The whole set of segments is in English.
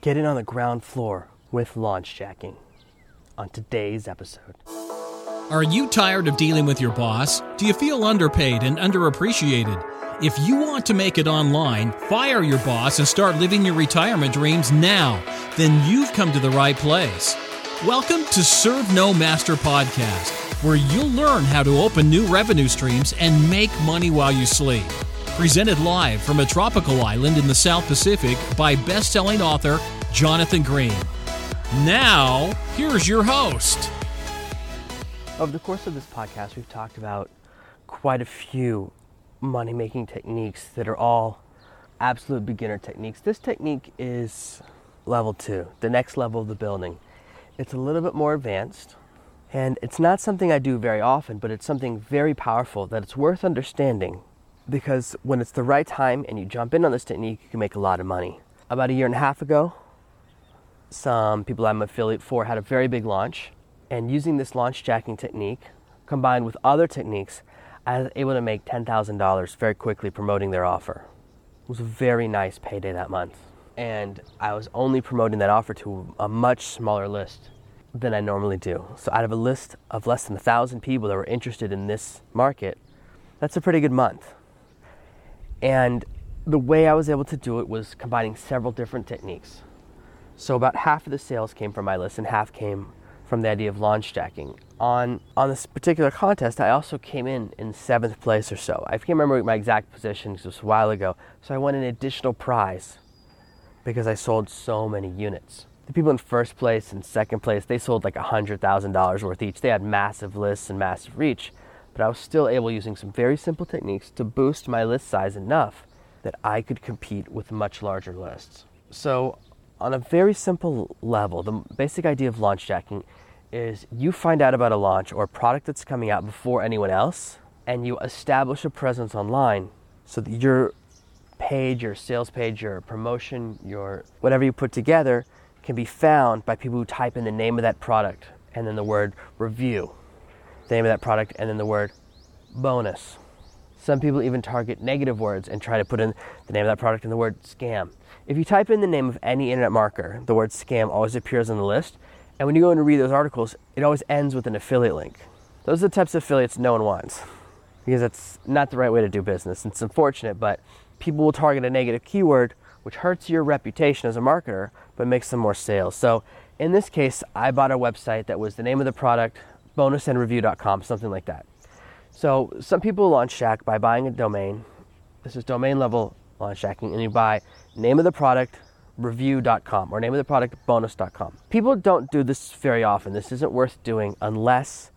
Get in on the ground floor with launch jacking on today's episode. Are you tired of dealing with your boss? Do you feel underpaid and underappreciated? If you want to make it online, fire your boss and start living your retirement dreams now, then you've come to the right place. Welcome to Serve No Master Podcast, where you'll learn how to open new revenue streams and make money while you sleep. Presented live from a tropical island in the South Pacific by best selling author Jonathan Green. Now, here's your host. Over the course of this podcast, we've talked about quite a few money making techniques that are all absolute beginner techniques. This technique is level two, the next level of the building. It's a little bit more advanced, and it's not something I do very often, but it's something very powerful that it's worth understanding because when it's the right time and you jump in on this technique, you can make a lot of money. About a year and a half ago, some people I'm affiliate for had a very big launch, and using this launch jacking technique combined with other techniques, I was able to make $10,000 very quickly promoting their offer. It was a very nice payday that month. And I was only promoting that offer to a much smaller list than I normally do. So, out of a list of less than a thousand people that were interested in this market, that's a pretty good month. And the way I was able to do it was combining several different techniques. So, about half of the sales came from my list, and half came from the idea of launch jacking. On on this particular contest, I also came in in seventh place or so. I can't remember my exact position because it was a while ago. So I won an additional prize because I sold so many units. The people in first place and second place, they sold like hundred thousand dollars worth each. They had massive lists and massive reach, but I was still able using some very simple techniques to boost my list size enough that I could compete with much larger lists. So on a very simple level, the basic idea of launch jacking is you find out about a launch or a product that's coming out before anyone else, and you establish a presence online so that your page, your sales page, your promotion, your whatever you put together can be found by people who type in the name of that product and then the word review, the name of that product, and then the word bonus. Some people even target negative words and try to put in the name of that product and the word scam. If you type in the name of any internet marketer, the word scam always appears on the list. And when you go in to read those articles, it always ends with an affiliate link. Those are the types of affiliates no one wants because that's not the right way to do business. It's unfortunate, but people will target a negative keyword, which hurts your reputation as a marketer, but makes them more sales. So in this case, I bought a website that was the name of the product, bonusandreview.com, something like that. So some people launch jack by buying a domain. This is domain level launch jacking, and you buy name of the product, review.com, or name of the product, bonus.com. People don't do this very often. This isn't worth doing unless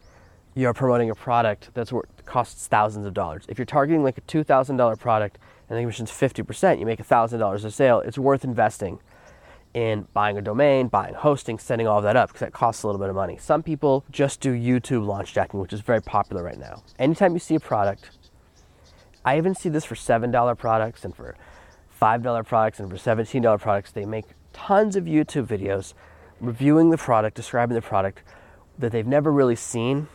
you're promoting a product that's worth costs thousands of dollars. If you're targeting like a $2,000 product and the commission's 50%, you make $1,000 a sale, it's worth investing in buying a domain, buying hosting, setting all of that up because that costs a little bit of money. Some people just do YouTube launch jacking, which is very popular right now. Anytime you see a product, I even see this for $7 products and for $5 products and for $17 products. They make tons of YouTube videos reviewing the product, describing the product that they've never really seen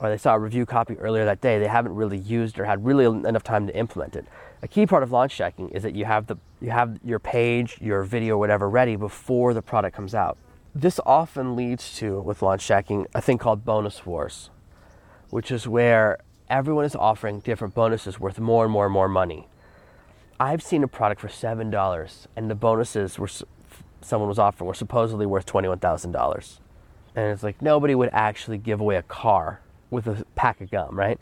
or they saw a review copy earlier that day, they haven't really used or had really enough time to implement it. A key part of launch jacking is that you have the you have your page, your video, whatever ready before the product comes out. This often leads to with launch jacking a thing called bonus wars, which is where everyone is offering different bonuses worth more and more and more money. I've seen a product for seven dollars, and the bonuses were someone was offering were supposedly worth twenty one thousand dollars, and it's like nobody would actually give away a car with a pack of gum, right?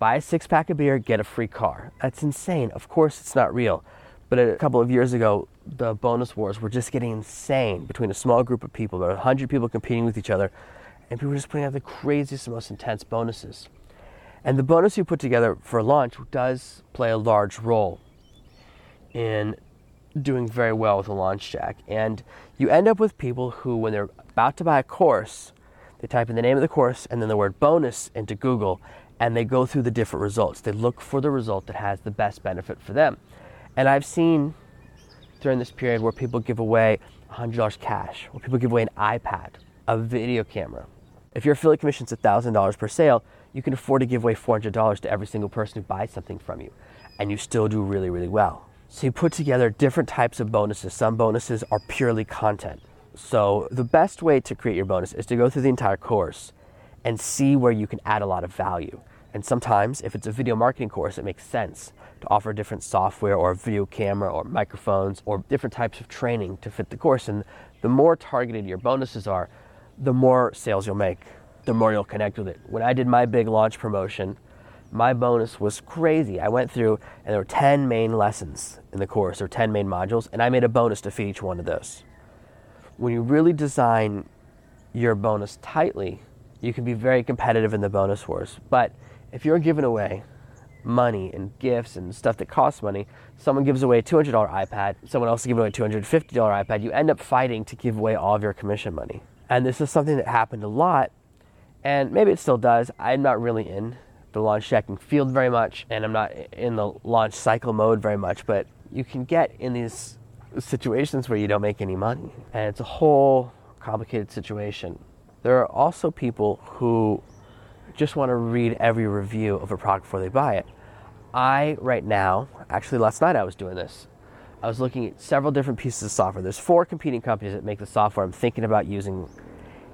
Buy a six pack of beer, get a free car. That's insane. Of course, it's not real. But a couple of years ago, the bonus wars were just getting insane between a small group of people. There were 100 people competing with each other, and people were just putting out the craziest, most intense bonuses. And the bonus you put together for launch does play a large role in doing very well with a launch jack. And you end up with people who, when they're about to buy a course, they type in the name of the course and then the word bonus into Google, and they go through the different results. They look for the result that has the best benefit for them. And I've seen during this period where people give away $100 cash, where people give away an iPad, a video camera. If your affiliate commission is $1,000 per sale, you can afford to give away $400 to every single person who buys something from you, and you still do really, really well. So you put together different types of bonuses. Some bonuses are purely content. So the best way to create your bonus is to go through the entire course and see where you can add a lot of value. And sometimes, if it's a video marketing course, it makes sense to offer different software or video camera or microphones or different types of training to fit the course. And the more targeted your bonuses are, the more sales you'll make, the more you'll connect with it. When I did my big launch promotion, my bonus was crazy. I went through and there were 10 main lessons in the course or 10 main modules, and I made a bonus to fit each one of those. When you really design your bonus tightly, you can be very competitive in the bonus wars. But if you're giving away money and gifts and stuff that costs money, someone gives away a $200 iPad, someone else gives away a $250 iPad, you end up fighting to give away all of your commission money. And this is something that happened a lot, and maybe it still does. I'm not really in the launch jacking field very much, and I'm not in the launch cycle mode very much, but you can get in these situations where you don't make any money. And it's a whole complicated situation. There are also people who just want to read every review of a product before they buy it. I, right now, actually last night I was doing this. I was looking at several different pieces of software. There's four competing companies that make the software I'm thinking about using,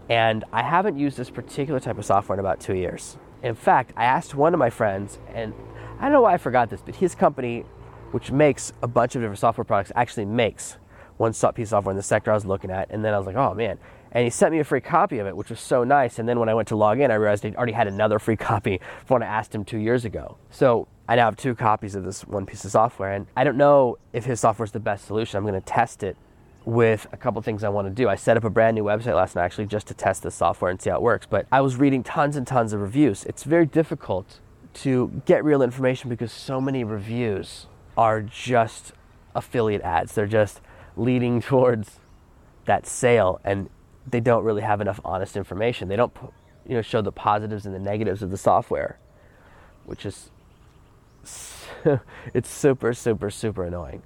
and I haven't used this particular type of software in about two years. In fact, I asked one of my friends, and I don't know why I forgot this, but his company, which makes a bunch of different software products, actually makes one piece of software in the sector I was looking at. And then I was like, oh man. And he sent me a free copy of it, which was so nice. And then when I went to log in, I realized he already had another free copy from when I asked him two years ago. So I now have two copies of this one piece of software. And I don't know if his software is the best solution. I'm going to test it with a couple things I want to do. I set up a brand new website last night actually just to test the software and see how it works. But I was reading tons and tons of reviews. It's very difficult to get real information because so many reviews are just affiliate ads. They're just leading towards that sale and they don't really have enough honest information. They don't you know show the positives and the negatives of the software, which is it's super super super annoying.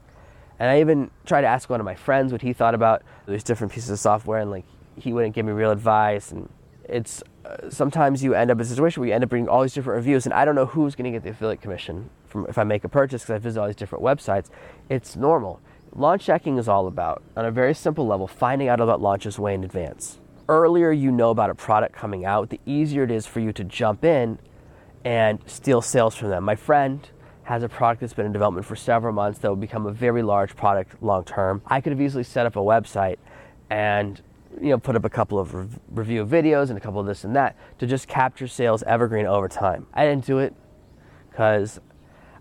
And I even tried to ask one of my friends what he thought about these different pieces of software, and like he wouldn't give me real advice. And it's uh, sometimes you end up in a situation where you end up bringing all these different reviews, and I don't know who's going to get the affiliate commission from if I make a purchase because I visit all these different websites. It's normal. Launch jacking is all about, on a very simple level, finding out about launches way in advance. Earlier you know about a product coming out, the easier it is for you to jump in and steal sales from them. My friend has a product that's been in development for several months that will become a very large product long term. I could have easily set up a website and you know put up a couple of re- review videos and a couple of this and that to just capture sales evergreen over time. I didn't do it because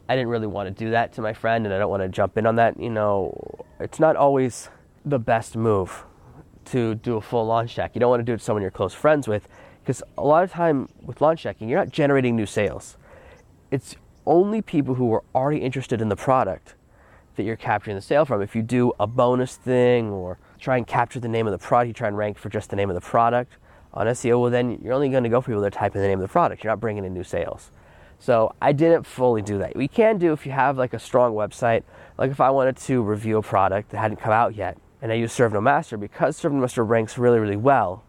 I didn't really want to do that to my friend and I don't want to jump in on that. You know, it's not always the best move to do a full launch jack. You don't want to do it to someone you're close friends with because a lot of time with launch jacking, you're not generating new sales. It's only people who are already interested in the product that you're capturing the sale from. If you do a bonus thing or try and capture the name of the product, you try and rank for just the name of the product on SEO, well, then you're only going to go for people that type in the name of the product. You're not bringing in new sales. So I didn't fully do that. We can do if you have like a strong website, like if I wanted to review a product that hadn't come out yet, and I use Serve No Master, because Serve No Master ranks really, really well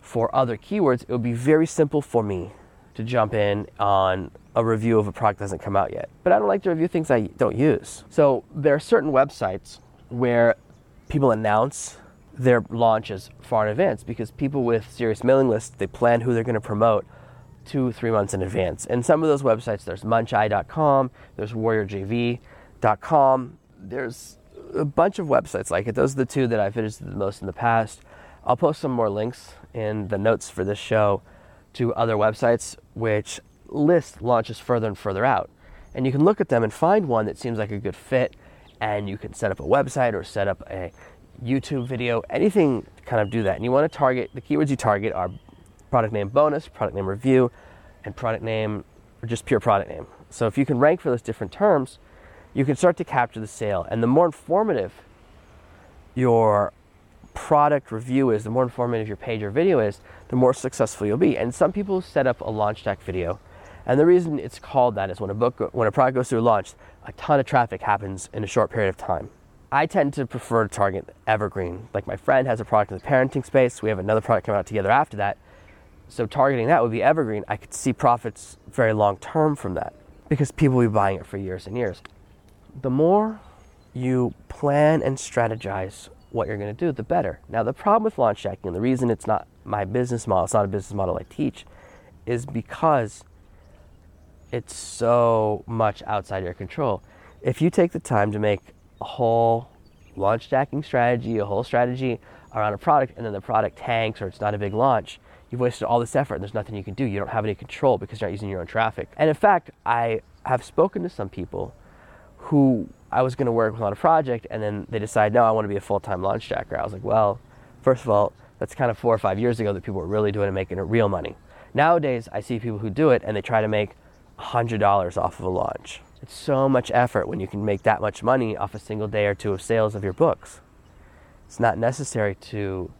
for other keywords, it would be very simple for me to jump in on a review of a product that hasn't come out yet. But I don't like to review things I don't use. So there are certain websites where people announce their launches far in advance because people with serious mailing lists, they plan who they're going to promote two, three months in advance. And some of those websites, there's muncheye.com, there's warriorjv.com, there's a bunch of websites like it. Those are the two that I've visited the most in the past. I'll post some more links in the notes for this show to other websites which list launches further and further out. And you can look at them and find one that seems like a good fit, and you can set up a website or set up a YouTube video, anything kind of do that. And you want to target the keywords you target are product name bonus, product name review, and product name or just pure product name. So if you can rank for those different terms, you can start to capture the sale. And the more informative your product review is, the more informative your page or video is, the more successful you'll be. And some people set up a launch jack video and the reason it's called that is when a book, when a product goes through launch, a ton of traffic happens in a short period of time. I tend to prefer to target evergreen. Like my friend has a product in the parenting space. We have another product coming out together after that. So targeting that would be evergreen. I could see profits very long term from that because people will be buying it for years and years. The more you plan and strategize what you're going to do, the better. Now, the problem with launch jacking, and the reason it's not my business model, it's not a business model I teach, is because it's so much outside your control. If you take the time to make a whole launch jacking strategy, a whole strategy around a product, and then the product tanks or it's not a big launch, you've wasted all this effort and there's nothing you can do. You don't have any control because you're not using your own traffic. And in fact, I have spoken to some people who I was going to work with on a project and then they decide, no, I want to be a full time launch jacker. I was like, well, first of all, that's kind of four or five years ago that people were really doing it and making it real money. Nowadays, I see people who do it and they try to make $100 off of a launch. It's so much effort when you can make that much money off a single day or two of sales of your books. It's not necessary to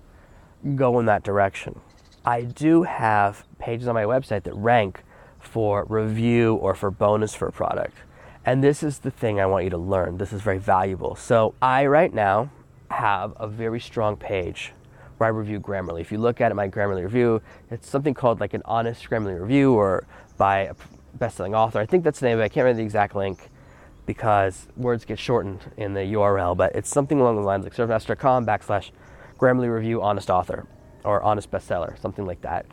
go in that direction. I do have pages on my website that rank for review or for bonus for a product. And this is the thing I want you to learn. This is very valuable. So, I right now have a very strong page where I review Grammarly. If you look at it, my Grammarly review, it's something called like an honest Grammarly review or by a best-selling author. I think that's the name it. I can't remember the exact link because words get shortened in the URL, but it's something along the lines like surfmaster.com backslash Grammarly review honest author or honest bestseller, something like that.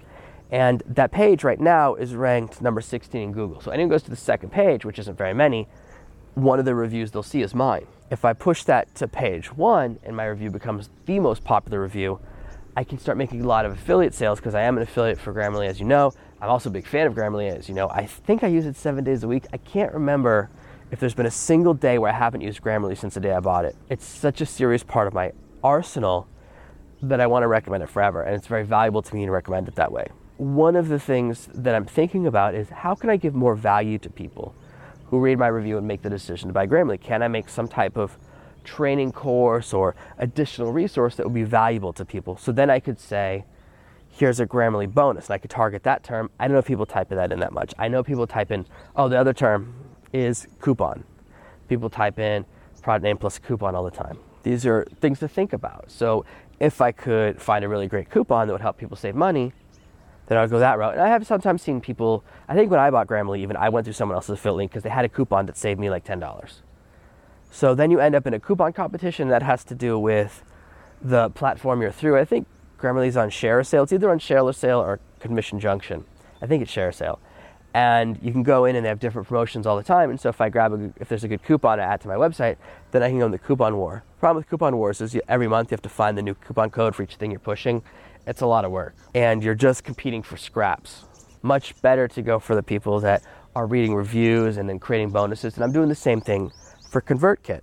And that page right now is ranked number 16 in Google. So anyone goes to the second page, which isn't very many, one of the reviews they'll see is mine. If I push that to page one and my review becomes the most popular review, I can start making a lot of affiliate sales because I am an affiliate for Grammarly, as you know. I'm also a big fan of Grammarly, as you know. I think I use it seven days a week. I can't remember if there's been a single day where I haven't used Grammarly since the day I bought it. It's such a serious part of my arsenal that I want to recommend it forever, and it's very valuable to me to recommend it that way. One of the things that I'm thinking about is how can I give more value to people who read my review and make the decision to buy Grammarly? Can I make some type of training course or additional resource that would be valuable to people? So then I could say, here's a Grammarly bonus, and I could target that term. I don't know if people type that in that much. I know people type in, oh, the other term is coupon. People type in product name plus coupon all the time. These are things to think about. So if I could find a really great coupon that would help people save money, then I would go that route. And I have sometimes seen people, I think when I bought Grammarly, even I went through someone else's affiliate link because they had a coupon that saved me like $10. So then you end up in a coupon competition that has to do with the platform you're through. I think Grammarly's on Share ShareASale. It's either on ShareASale or Commission Junction. I think it's ShareASale. And you can go in and they have different promotions all the time. And so if I grab a, if there's a good coupon to add to my website, then I can go in the coupon war. Problem with coupon wars is you, every month you have to find the new coupon code for each thing you're pushing. It's a lot of work. And you're just competing for scraps. Much better to go for the people that are reading reviews and then creating bonuses. And I'm doing the same thing for ConvertKit.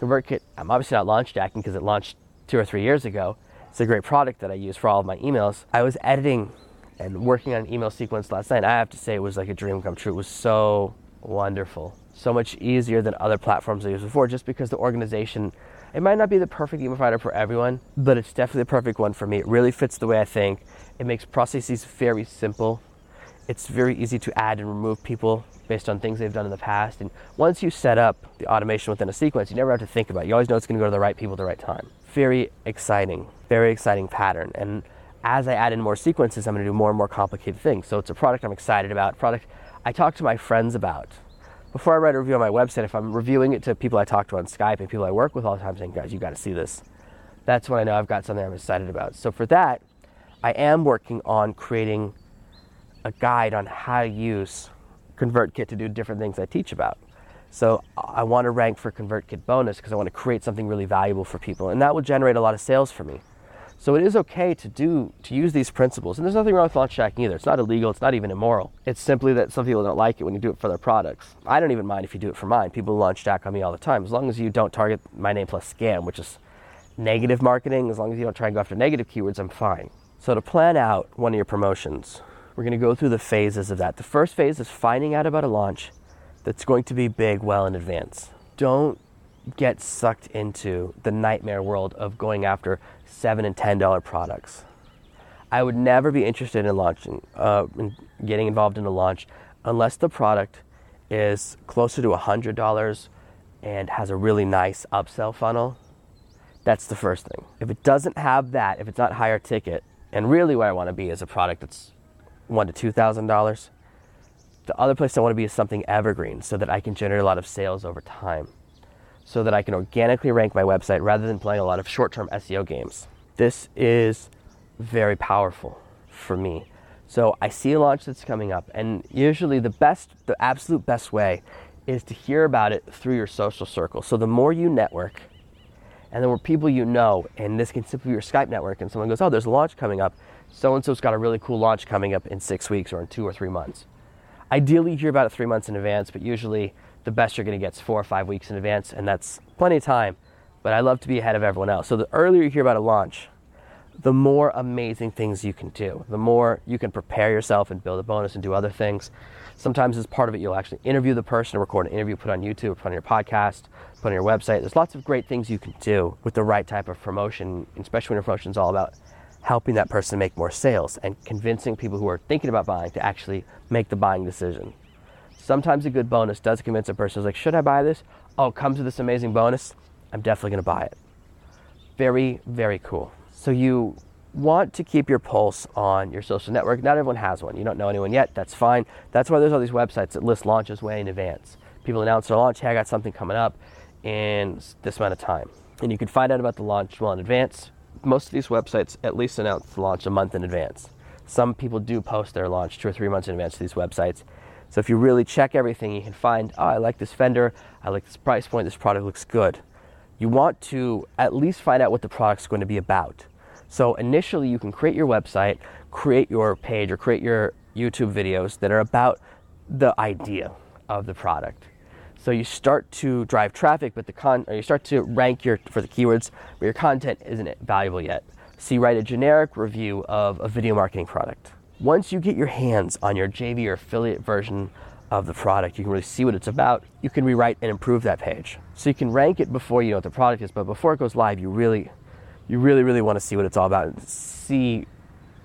ConvertKit, I'm obviously not launch jacking because it launched two or three years ago. It's a great product that I use for all of my emails. I was editing and working on an email sequence last night. I have to say it was like a dream come true. It was so wonderful. So much easier than other platforms I used before just because the organization it might not be the perfect email provider for everyone, but it's definitely the perfect one for me. It really fits the way I think. It makes processes very simple. It's very easy to add and remove people based on things they've done in the past. And once you set up the automation within a sequence, you never have to think about it. You always know it's going to go to the right people at the right time. Very exciting, very exciting pattern. And as I add in more sequences, I'm going to do more and more complicated things. So it's a product I'm excited about, product I talk to my friends about. Before I write a review on my website, if I'm reviewing it to people I talk to on Skype and people I work with all the time saying, guys, you got to see this, that's when I know I've got something I'm excited about. So for that, I am working on creating a guide on how to use ConvertKit to do different things I teach about. So I want to rank for ConvertKit bonus because I want to create something really valuable for people, and that will generate a lot of sales for me. So it is okay to do to use these principles, and there's nothing wrong with launch jacking either. It's not illegal. It's not even immoral. It's simply that some people don't like it when you do it for their products. I don't even mind if you do it for mine. People launch jack on me all the time, as long as you don't target my name plus scam, which is negative marketing. As long as you don't try and go after negative keywords, I'm fine. So to plan out one of your promotions, we're going to go through the phases of that. The first phase is finding out about a launch that's going to be big well in advance. Don't get sucked into the nightmare world of going after seven and ten dollar products. I would never be interested in launching, uh, in getting involved in a launch, unless the product is closer to hundred dollars and has a really nice upsell funnel. That's the first thing. If it doesn't have that, if it's not higher ticket, and really where I want to be is a product that's one to two thousand dollars. The other place I want to be is something evergreen so that I can generate a lot of sales over time. So that I can organically rank my website rather than playing a lot of short term SEO games. This is very powerful for me. So I see a launch that's coming up, and usually the best, the absolute best way is to hear about it through your social circle. So the more you network, and the more people you know, and this can simply be your Skype network, and someone goes, Oh, there's a launch coming up. So and so's got a really cool launch coming up in six weeks or in two or three months. Ideally, you hear about it three months in advance, but usually the best you're going to get is four or five weeks in advance, and that's plenty of time. But I love to be ahead of everyone else. So the earlier you hear about a launch, the more amazing things you can do, the more you can prepare yourself and build a bonus and do other things. Sometimes as part of it, you'll actually interview the person, record an interview, put on YouTube, put on your podcast, put on your website. There's lots of great things you can do with the right type of promotion, especially when your promotion is all about helping that person make more sales and convincing people who are thinking about buying to actually make the buying decision sometimes a good bonus does convince a person like, should I buy this? Oh, it comes with this amazing bonus. I'm definitely going to buy it. Very, very cool. So you want to keep your pulse on your social network. Not everyone has one. You don't know anyone yet. That's fine. That's why there's all these websites that list launches way in advance. People announce their launch. Hey, I got something coming up in this amount of time. And you can find out about the launch well in advance. Most of these websites at least announce the launch a month in advance. Some people do post their launch two or three months in advance to these websites. So if you really check everything, you can find, oh, I like this fender, I like this price point, this product looks good. You want to at least find out what the product's going to be about. So initially, you can create your website, create your page, or create your YouTube videos that are about the idea of the product. So you start to drive traffic, but the con, or you start to rank your for the keywords, but your content isn't valuable yet. So you write a generic review of a video marketing product once you get your hands on your JV or affiliate version of the product, you can really see what it's about. You can rewrite and improve that page. So you can rank it before you know what the product is, but before it goes live, you really, you really, really want to see what it's all about and see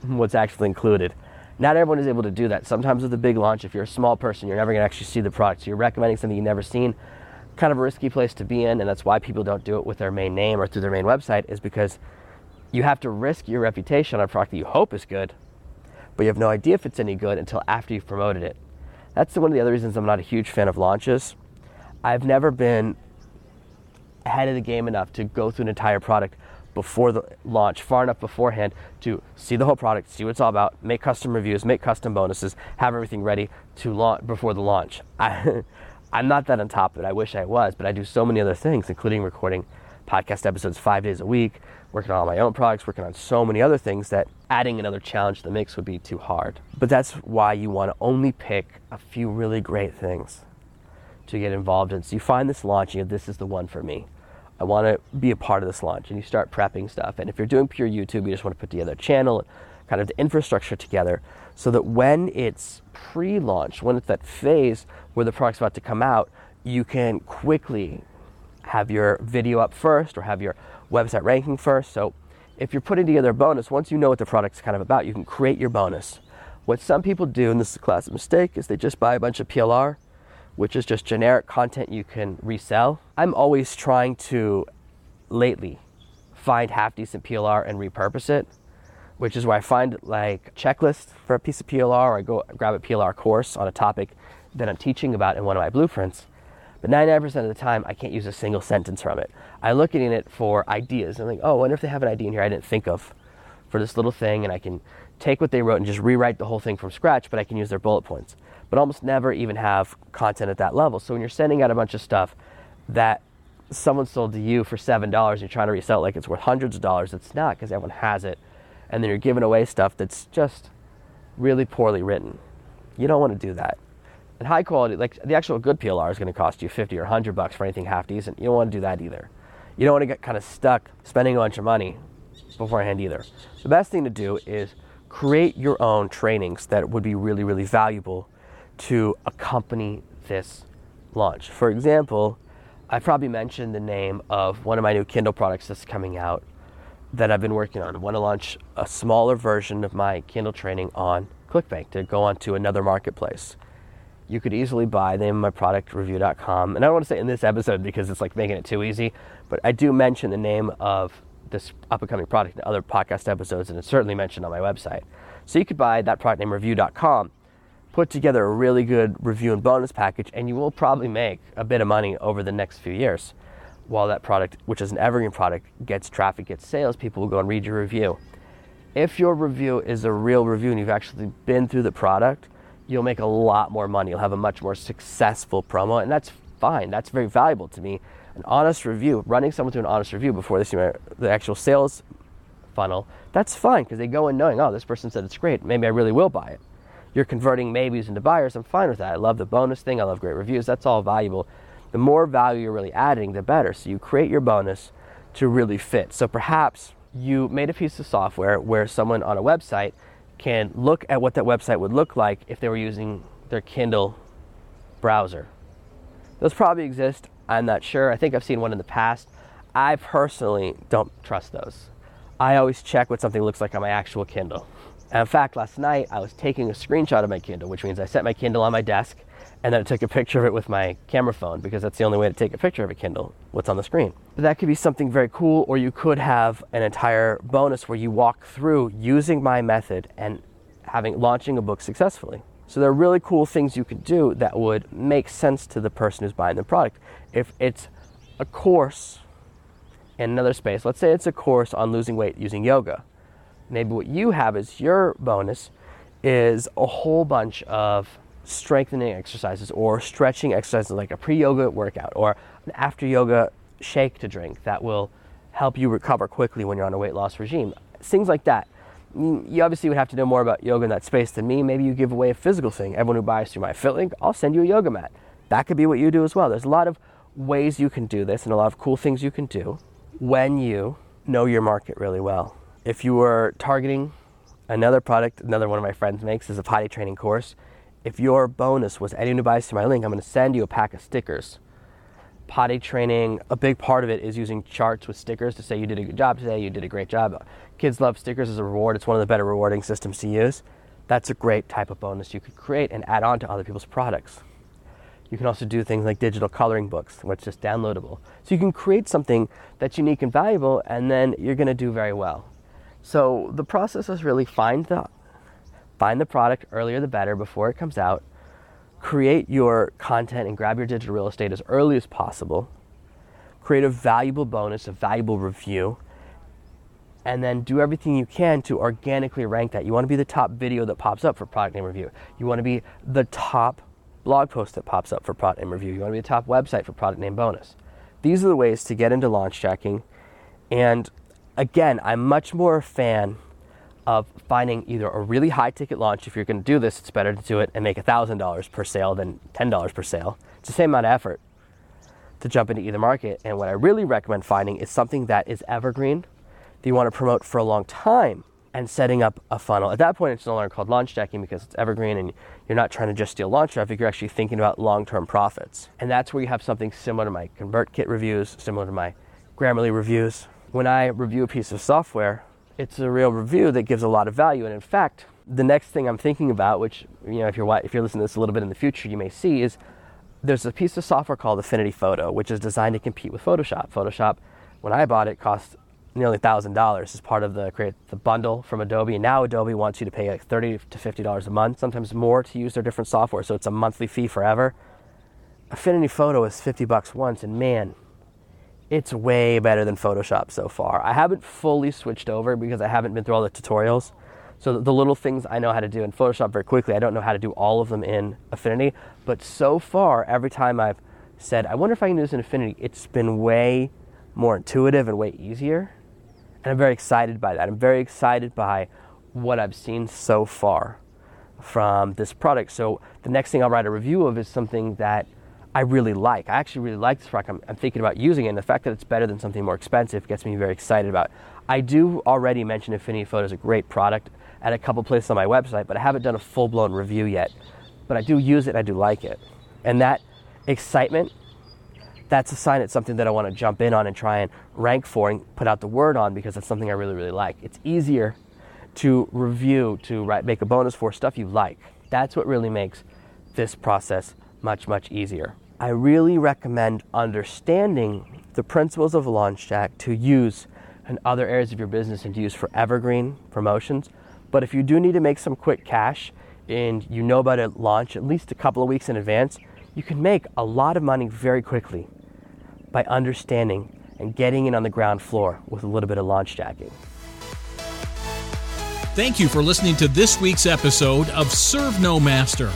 what's actually included. Not everyone is able to do that. Sometimes with a big launch, if you're a small person, you're never going to actually see the product. So you're recommending something you've never seen. Kind of a risky place to be in, and that's why people don't do it with their main name or through their main website, is because you have to risk your reputation on a product that you hope is good but you have no idea if it's any good until after you've promoted it. That's one of the other reasons I'm not a huge fan of launches. I've never been ahead of the game enough to go through an entire product before the launch, far enough beforehand to see the whole product, see what it's all about, make custom reviews, make custom bonuses, have everything ready to launch before the launch. I, I'm not that on top of it. I wish I was, but I do so many other things, including recording podcast episodes five days a week, working on all my own products, working on so many other things that adding another challenge to the mix would be too hard. But that's why you want to only pick a few really great things to get involved in. So you find this launch, you know, this is the one for me. I want to be a part of this launch, and you start prepping stuff. And if you're doing pure YouTube, you just want to put together a channel, kind of the infrastructure together, so that when it's pre-launch, when it's that phase where the product's about to come out, you can quickly have your video up first or have your website ranking first. So if you're putting together a bonus, once you know what the product's kind of about, you can create your bonus. What some people do, and this is a classic mistake, is they just buy a bunch of PLR, which is just generic content you can resell. I'm always trying to, lately, find half decent PLR and repurpose it, which is where I find like checklist for a piece of PLR, or I go grab a PLR course on a topic that I'm teaching about in one of my blueprints but 99% of the time, I can't use a single sentence from it. I look at it for ideas. I'm like, oh, I wonder if they have an idea in here I didn't think of for this little thing, and I can take what they wrote and just rewrite the whole thing from scratch, but I can use their bullet points. But almost never even have content at that level. So when you're sending out a bunch of stuff that someone sold to you for $7 and you're trying to resell it like it's worth hundreds of dollars, it's not because everyone has it. And then you're giving away stuff that's just really poorly written. You don't want to do that. And high quality, like the actual good PLR is going to cost you 50 or 100 bucks for anything half decent. You don't want to do that either. You don't want to get kind of stuck spending a bunch of money beforehand either. The best thing to do is create your own trainings that would be really, really valuable to accompany this launch. For example, I probably mentioned the name of one of my new Kindle products that's coming out that I've been working on. I want to launch a smaller version of my Kindle training on ClickBank to go onto another marketplace you could easily buy the name of my product review.com. And I don't want to say in this episode because it's like making it too easy, but I do mention the name of this up and coming product in other podcast episodes, and it's certainly mentioned on my website. So you could buy that product name review.com, put together a really good review and bonus package, and you will probably make a bit of money over the next few years. while that product, which is an evergreen product, gets traffic, gets sales, people will go and read your review. If your review is a real review and you've actually been through the product, you'll make a lot more money. You'll have a much more successful promo, and that's fine. That's very valuable to me. An honest review, running someone through an honest review before they see the actual sales funnel, that's fine because they go in knowing, oh, this person said it's great. Maybe I really will buy it. You're converting maybes into buyers. I'm fine with that. I love the bonus thing. I love great reviews. That's all valuable. The more value you're really adding, the better. So you create your bonus to really fit. So perhaps you made a piece of software where someone on a website can look at what that website would look like if they were using their Kindle browser. Those probably exist. I'm not sure. I think I've seen one in the past. I personally don't trust those. I always check what something looks like on my actual Kindle. And in fact, last night I was taking a screenshot of my Kindle, which means I set my Kindle on my desk and then I took a picture of it with my camera phone because that's the only way to take a picture of a Kindle, what's on the screen. But that could be something very cool, or you could have an entire bonus where you walk through using my method and having launching a book successfully. So there are really cool things you could do that would make sense to the person who's buying the product. If it's a course in another space, let's say it's a course on losing weight using yoga. Maybe what you have as your bonus is a whole bunch of strengthening exercises or stretching exercises like a pre yoga workout or an after yoga shake to drink that will help you recover quickly when you're on a weight loss regime. Things like that. You obviously would have to know more about yoga in that space than me. Maybe you give away a physical thing. Everyone who buys through my fit link, I'll send you a yoga mat. That could be what you do as well. There's a lot of ways you can do this and a lot of cool things you can do when you know your market really well. If you are targeting another product, another one of my friends makes is a potty training course if your bonus was anyone who buys through my link, I'm going to send you a pack of stickers. Potty training, a big part of it is using charts with stickers to say you did a good job today, you did a great job. Kids love stickers as a reward. It's one of the better rewarding systems to use. That's a great type of bonus you could create and add on to other people's products. You can also do things like digital coloring books, which is just downloadable. So you can create something that's unique and valuable, and then you're going to do very well. So the process is really find the Find the product earlier the better before it comes out. Create your content and grab your digital real estate as early as possible. Create a valuable bonus, a valuable review, and then do everything you can to organically rank that. You want to be the top video that pops up for product name review. You want to be the top blog post that pops up for product name review. You want to be the top website for product name bonus. These are the ways to get into launch jacking. And again, I'm much more a fan of finding either a really high ticket launch. If you're going to do this, it's better to do it and make $1,000 per sale than $10 per sale. It's the same amount of effort to jump into either market. And what I really recommend finding is something that is evergreen that you want to promote for a long time and setting up a funnel. At that point, it's no longer called launch jacking because it's evergreen and you're not trying to just steal launch traffic, you're actually thinking about long term profits. And that's where you have something similar to my ConvertKit reviews, similar to my Grammarly reviews. When I review a piece of software, it's a real review that gives a lot of value. And in fact, the next thing I'm thinking about, which you know, if you're if you're listening to this a little bit in the future, you may see is there's a piece of software called Affinity Photo, which is designed to compete with Photoshop. Photoshop, when I bought it, cost nearly thousand dollars as part of the create the bundle from Adobe. And now Adobe wants you to pay like thirty to fifty dollars a month, sometimes more, to use their different software. So it's a monthly fee forever. Affinity Photo is fifty bucks once, and man, it's way better than Photoshop so far. I haven't fully switched over because I haven't been through all the tutorials. So the little things I know how to do in Photoshop very quickly, I don't know how to do all of them in Affinity. But so far, every time I've said, I wonder if I can do this in Affinity, it's been way more intuitive and way easier. And I'm very excited by that. I'm very excited by what I've seen so far from this product. So the next thing I'll write a review of is something that I really like. I actually really like this product. I'm, I'm, thinking about using it, and the fact that it's better than something more expensive gets me very excited about. It. I do already mention Affinity Photo is a great product at a couple places on my website, but I haven't done a full blown review yet. But I do use it, and I do like it, and that excitement. That's a sign it's something that I want to jump in on and try and rank for and put out the word on because it's something I really, really like. It's easier to review, to write, make a bonus for stuff you like. That's what really makes this process much, much easier. I really recommend understanding the principles of LaunchTrack to use in other areas of your business and to use for evergreen promotions. But if you do need to make some quick cash and you know about a launch at least a couple of weeks in advance, you can make a lot of money very quickly by understanding and getting in on the ground floor with a little bit of launch jacking. Thank you for listening to this week's episode of Serve No Master.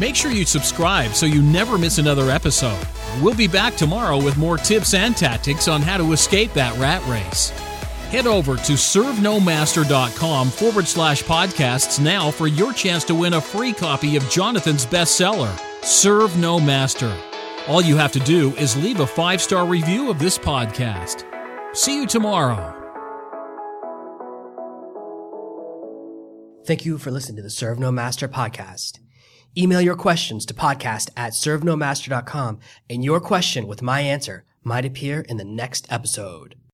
Make sure you subscribe so you never miss another episode. We'll be back tomorrow with more tips and tactics on how to escape that rat race. Head over to servenomaster.com forward slash podcasts now for your chance to win a free copy of Jonathan's bestseller, Serve No Master. All you have to do is leave a five star review of this podcast. See you tomorrow. Thank you for listening to the Serve No Master podcast. Email your questions to podcast at servenomaster.com and your question with my answer might appear in the next episode.